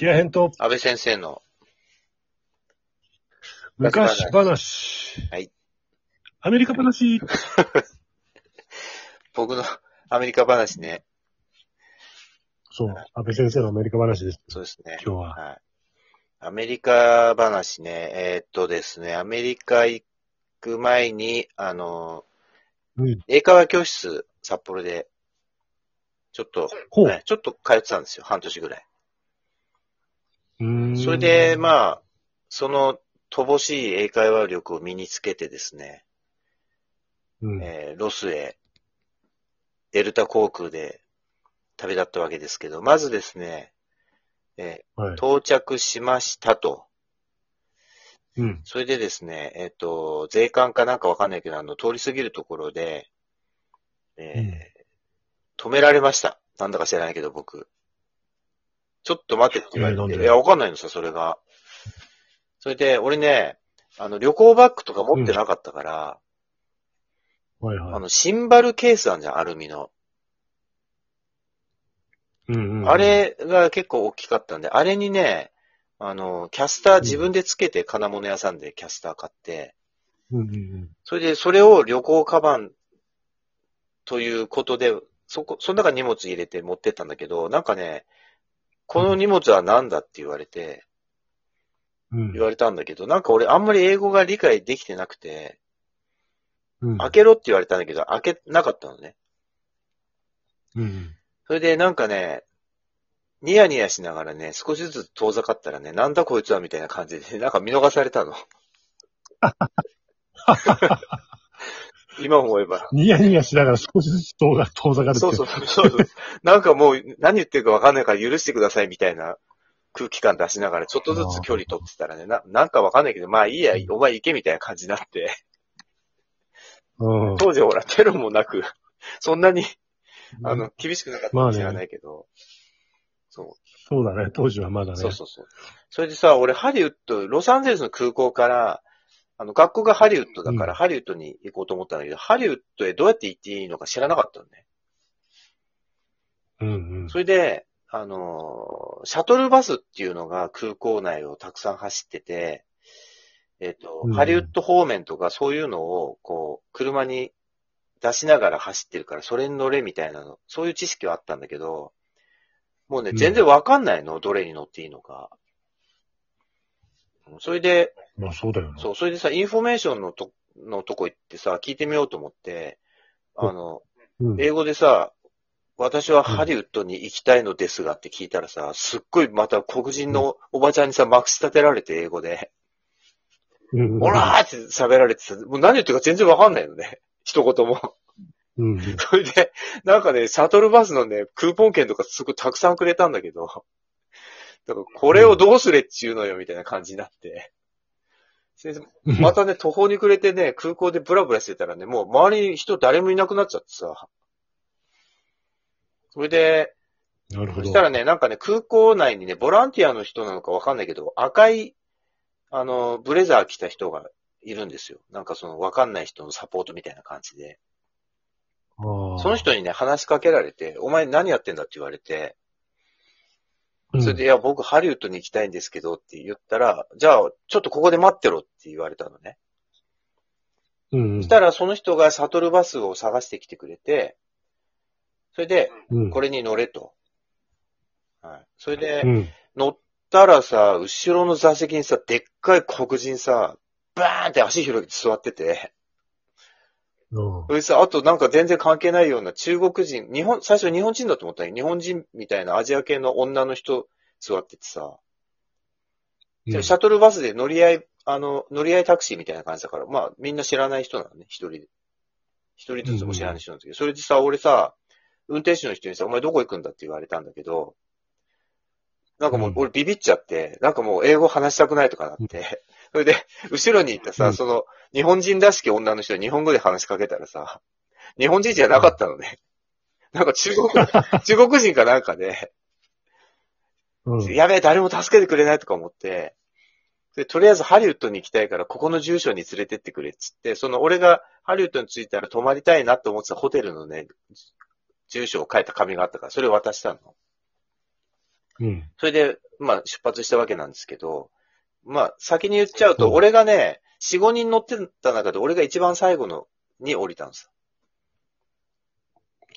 キア編と安倍先生の、昔話。はい。アメリカ話。僕の アメリカ話ね。そう、安倍先生のアメリカ話です。そうですね。今日は。はい。アメリカ話ね。えーっとですね、アメリカ行く前に、あの、うん。英会話教室、札幌で、ちょっと、ほう。ねちょっと通ってたんですよ。半年ぐらい。それで、まあ、その乏しい英会話力を身につけてですね、うん。えーロスへ、デルタ航空で旅立ったわけですけど、まずですね、えはいー。到着しましたと。うん。それでですね、えっ、と、税関かなんかわかんないけど、あの、通り過ぎるところで、えーうん止められました。なんだか知らないけど、僕。ちょっと待ってって言われて。いや、わかんないのさ、それが。それで、俺ね、あの、旅行バッグとか持ってなかったから、はいはい。あの、シンバルケースあんじゃん、アルミの。うんうんうんあ、れが結構大きかったんで、あれにね、あの、キャスター自分でつけて金物屋さんでキャスター買って、うんうんうん。それでそれを旅行カバンということで、そこ、その中に荷物入れて持ってったんだけど、なんかね、この荷物は何だって言われて、うん言われたんだけど、なんか俺あんまり英語が理解できてなくて、うん。開けろって言われたんだけど、開けなかったのね。うん。それでなんかね、ニヤニヤしながらね、少しずつ遠ざかったらね、なんだこいつはみたいな感じで、なんか見逃されたの。今思えば。ニヤニヤしながら少しずつ遠ざ遠ざかるって。そうそうそうそう。なんかもう何言ってるかわかんないから許してくださいみたいな空気感出しながらちょっとずつ距離取ってたらね、ななんかわかんないけど、まあいいや、お前行けみたいな感じになって。うん。当時ほらテロもなく、そんなに、あの、厳しくなかったかもしれないけど。そそうだね、当時はまだう。ね。そうそうそう。それでさ、俺ハリウッド、ロサンゼルスの空港から、あの、学校がハリウッドだから、うんハリウッドに行こうと思ったんだけど、ハリウッドへどうやって行っていいのか知らなかったのね。うんうん。それで、あのー、シャトルバスっていうのが空港内をたくさん走ってて、えっ、と、うんハリウッド方面とかそういうのを、こう、車に出しながら走ってるから、それに乗れみたいなの、そういう知識はあったんだけど、もうね、うん全然わかんないの、どれに乗っていいのか。それで、まあそうだよね。そう、それでさ、インフォメーションのと、のとこ行ってさ、聞いてみようと思って、あの、うん。英語でさ、私はハリウッドに行きたいのですがって聞いたらさ、すっごいまた黒人のおばちゃんにさ、まくし立てられて英語で、うんうんオラーって喋られてさ、もう何言ってるか全然わかんないのね。一言も。うん。それで、なんかね、シャトルバスのね、クーポン券とかすごいたくさんくれたんだけど、だからこれをどうすれっちゅうのよ、みたいな感じになって。先生またね、途方に暮れてね、空港でブラブラしてたらね、もう周りに人誰もいなくなっちゃってさ。それで、なるほど。そしたらね、なんかね、空港内にね、ボランティアの人なのかわかんないけど、赤い、あの、ブレザー着た人がいるんですよ。なんかその、わかんない人のサポートみたいな感じで。その人にね、話しかけられて、お前何やってんだって言われて、うんそれで、いや、僕ハリウッドに行きたいんですけどって言ったら、じゃあ、ちょっとここで待ってろって言われたのね。うんうん。そしたら、その人がシャトルバスを探してきてくれて、それで、うん、これに乗れと。はい。それでう、ん。乗ったらさ、後ろの座席にさ、でっかい黒人さ、バーンって足広げて座ってて、うん。それでさ、あとなんか全然関係ないような中国人、日本、最初日本人だと思ったのに、日本人みたいなアジア系の女の人座っててさ、じゃあシャトルバスで乗り合い、あの、乗り合いタクシーみたいな感じだから、まあみんな知らない人なのね、一人で。一人ずつも知らない人なんだけど、それでさ、俺さ、運転手の人にさ、お前どこ行くんだって言われたんだけど、なんかもううん。俺ビビっちゃって、なんかもう英語話したくないとかなって、それで、後ろに行ったさ、うんその、日本人らしき女の人に日本語で話しかけたらさ、日本人じゃなかったのね。なんか中国、中国人かなんかで、うん。やべえ、誰も助けてくれないとか思って、で、とりあえずハリウッドに行きたいから、ここの住所に連れてってくれっつって、その俺がハリウッドに着いたら泊まりたいなと思ってたホテルのね、住所を書いた紙があったから、それを渡したの。うん。それで、まあ、出発したわけなんですけど、まあ、先に言っちゃうと、うん俺がね、4、5人乗ってた中で、俺が一番最後の、に降りたんです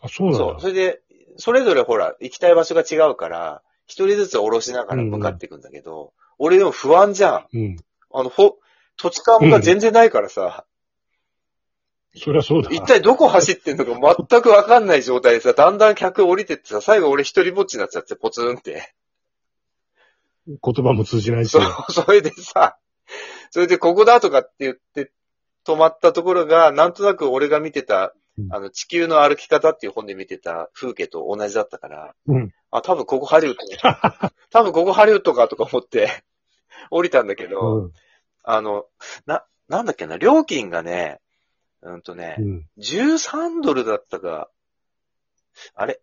あ、そうなんそう。だ。それで、それぞれほら、行きたい場所が違うから、一人ずつ降ろしながら向かっていくんだけど、俺でも不安じゃん。うん。あの、ほ、土地勘が全然ないからさ、そりゃそうだ。一体どこ走ってんのか全くわかんない状態でさ、だんだん客降りてってさ、最後俺一人ぼっちになっちゃって、ポツンって。言葉も通じないしそ。う、それでさ、それでここだとかって言って止まったところが、なんとなく俺が見てたう、んあの、地球の歩き方っていう本で見てた風景と同じだったから、うん。あ、多分ここハリウッド。多分ここハリウッドかとか思って 降りたんだけど、うん。あの、な、なんだっけな、料金がね、うんとねう、ん。13ドルだったか、あれ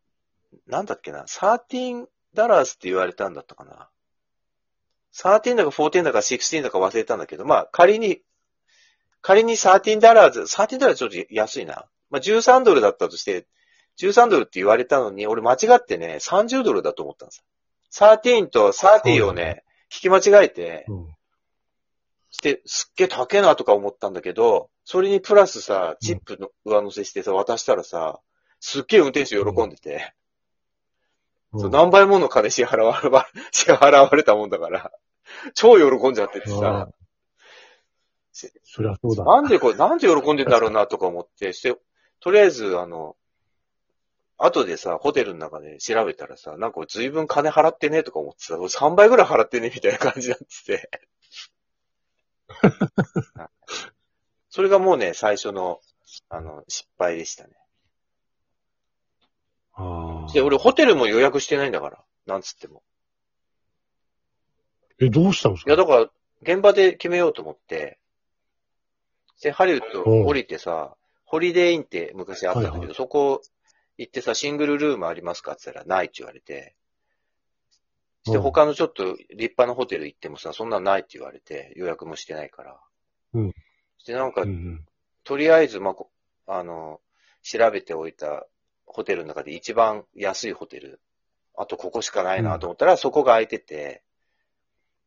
なんだっけな ?13 ダラースって言われたんだったかな ?13 だか14だか16だか忘れたんだけど、まあ仮に、仮に13ダラーズ、13ダラーズちょっと安いな。まあ13ドルだったとして、13ドルって言われたのに、俺間違ってね、30ドルだと思ったんですよ。13と30をね、聞き間違えて、うん。して、すっげえ高えなとか思ったんだけど、それにプラスさ、チップの上乗せしてさ、渡したらさ、すっげえ運転手喜んでて、そう何倍もの金支払われ、支払われたもんだから、超喜んじゃっててさ、そりゃそうだ。なんでこれ、なんで喜んでんだろうなとか思って、して、とりあえず、あの、後でさ、ホテルの中で調べたらさ、なんか随分金払ってねとか思ってさ、俺3倍ぐらい払ってねみたいな感じになってて。それがもうね、最初の、あの、失敗でしたね。ああで、俺ホテルも予約してないんだから、なんつっても。え、どうしたんですか？いや、だから、現場で決めようと思って、で、ハリウッド降りてさ、ホリデーインって昔あったんだけど、はいはいそこ行ってさ、シングルルームありますかって言ったら、ないって言われて、して、うん他のちょっと立派なホテル行ってもさ、そんなんないって言われて、予約もしてないから。うん。して、なんかうんう、ん。とりあえず、まあ、こあの、調べておいたホテルの中で一番安いホテル、あとここしかないなと思ったら、そこが空いてて、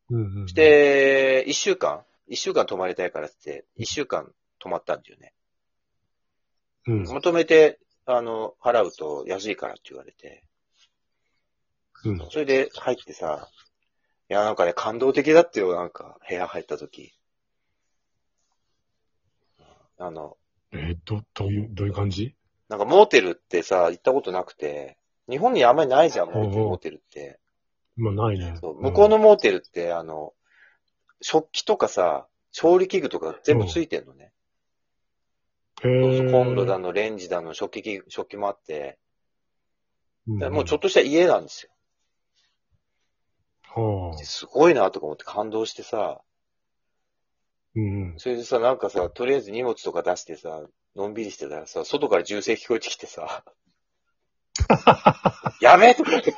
うんうん。で、一週間一週間泊まりたいからって、一週間泊まったんだよね。うん。まとめて、あの、払うと安いからって言われて。うん。それで入ってさ、いや、なんかね、感動的だったよ、なんか、部屋入った時。あの、え、ど、どういう、どういう感じ？なんかモーテルってさ、行ったことなくて、日本にあんまりないじゃん、モーテルって。まあ、ないね。そう向こうのモーテルって、あの、食器とかさ、調理器具とか全部ついてんのね。うん。コンロだの、レンジだの、食器器、食器もあって、うん。もうちょっとした家なんですよ。はあ。すごいなとか思って感動してさ、うん。それでさ、なんかさ、とりあえず荷物とか出してさ、のんびりしてたらさ、外から銃声聞こえてきてさ、やべえとか言って、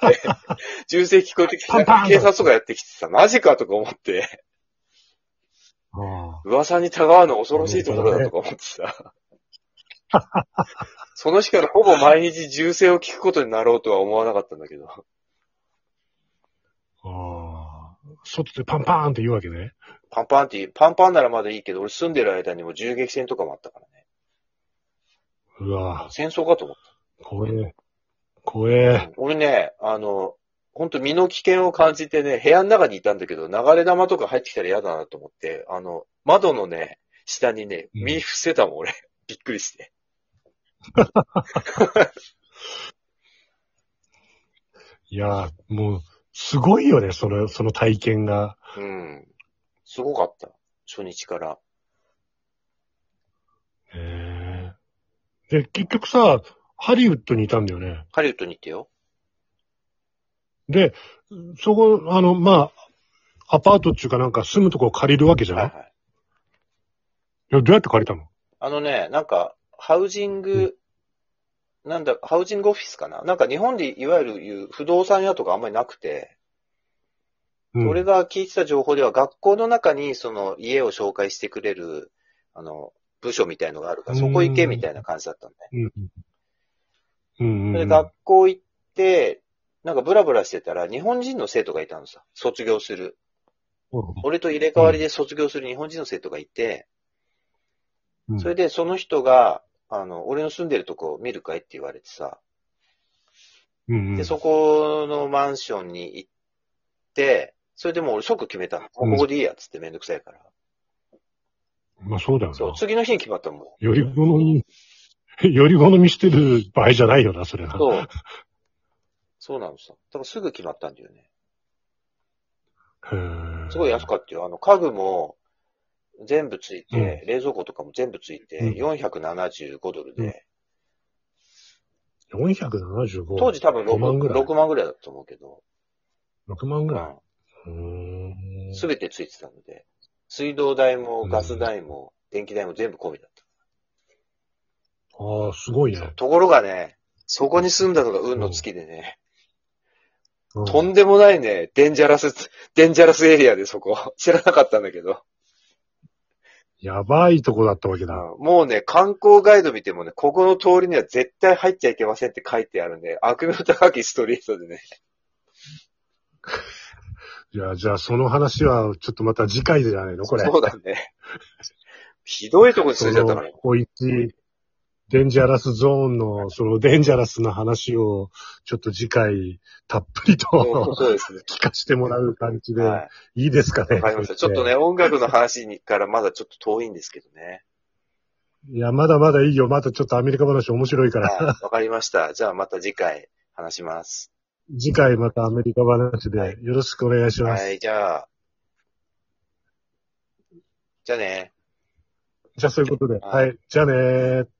銃声聞こえてきて、パンパン警察とかやってきてさ、マジかとか思って、ああ。噂にたがわぬ恐ろしいところだとか思ってさ、その日からほぼ毎日銃声を聞くことになろうとは思わなかったんだけど、ああ。外でパンパーンって言うわけね。パンパンって言う、パンパンならまだいいけど、俺住んでる間にも銃撃戦とかもあったからね。うわ戦争かと思った。怖え。怖え。俺ね、あの、本当身の危険を感じてね、部屋の中にいたんだけど、流れ玉とか入ってきたら嫌だなと思って、あの、窓のね、下にね、うん身伏せたもん、俺。びっくりして。いや、もう、すごいよね、その、その体験が。うん。すごかった。初日から。へえ。で、結局さ、ハリウッドにいたんだよね。ハリウッドに行ってよ。で、そこ、あの、まあ、アパートっていうかなんか住むとこ借りるわけじゃん、い？はいはい。や、どうやって借りたの？あのね、なんか、ハウジング、なんだ、ハウジングオフィスかな？なんか日本でいわゆる言う不動産屋とかあんまりなくて、うん。俺が聞いてた情報では学校の中にその家を紹介してくれる、あの、部署みたいのがあるから、そこ行けみたいな感じだったんだね。うん。で学校行って、なんかブラブラしてたら、日本人の生徒がいたのさ。卒業する。うん俺と入れ替わりで卒業する日本人の生徒がいて、うんそれでその人が、あの、俺の住んでるとこ見るかいって言われてさ、で、そこのマンションに行って、それでもう俺即決めたの。こうんこでいいやっつってめんどくさいから。まあそうだよそう、な。次の日に決まったもん。より好み、より好みしてる場合じゃないよな、それな。そう。そうなのさ。だからすぐ決まったんだよね。へーすごい安かったよ。あの、家具も全部ついて、う冷蔵庫とかも全部ついて、うん475ドルで、475。当時多分 6, 5万ぐらい6万ぐらいだと思うけど、6万ぐらい。うん。すべてついてたので、水道代もうんガス代も電気代も全部込みだった。ああ、すごいね。ところがね、そこに住んだのが運の月でね、うんとんでもないね、デンジャラス、デンジャラスエリアでそこ。知らなかったんだけど。やばいとこだったわけだ。うんもうね、観光ガイド見てもね、ここの通りには絶対入っちゃいけませんって書いてあるね。悪名高きストリートでね。いや、じゃあその話はちょっとまた次回じゃないの？これ。そうだね。ひどいとこに住んじゃったから。その小一、デンジャラスゾーンの、そのデンジャラスな話を、ちょっと次回、たっぷりとそうそうですね。聞かせてもらう感じで、はいいですかね？い。わかりました。ちょっとね、音楽の話にからまだちょっと遠いんですけどね。いや、まだまだいいよ。まだちょっとアメリカ話面白いから。はい。わかりました。じゃあまた次回話します。次回またアメリカ話ではいよろしくお願いします。はい、じゃあ。じゃあね。じゃあそういうことで。はいはい。じゃあねー。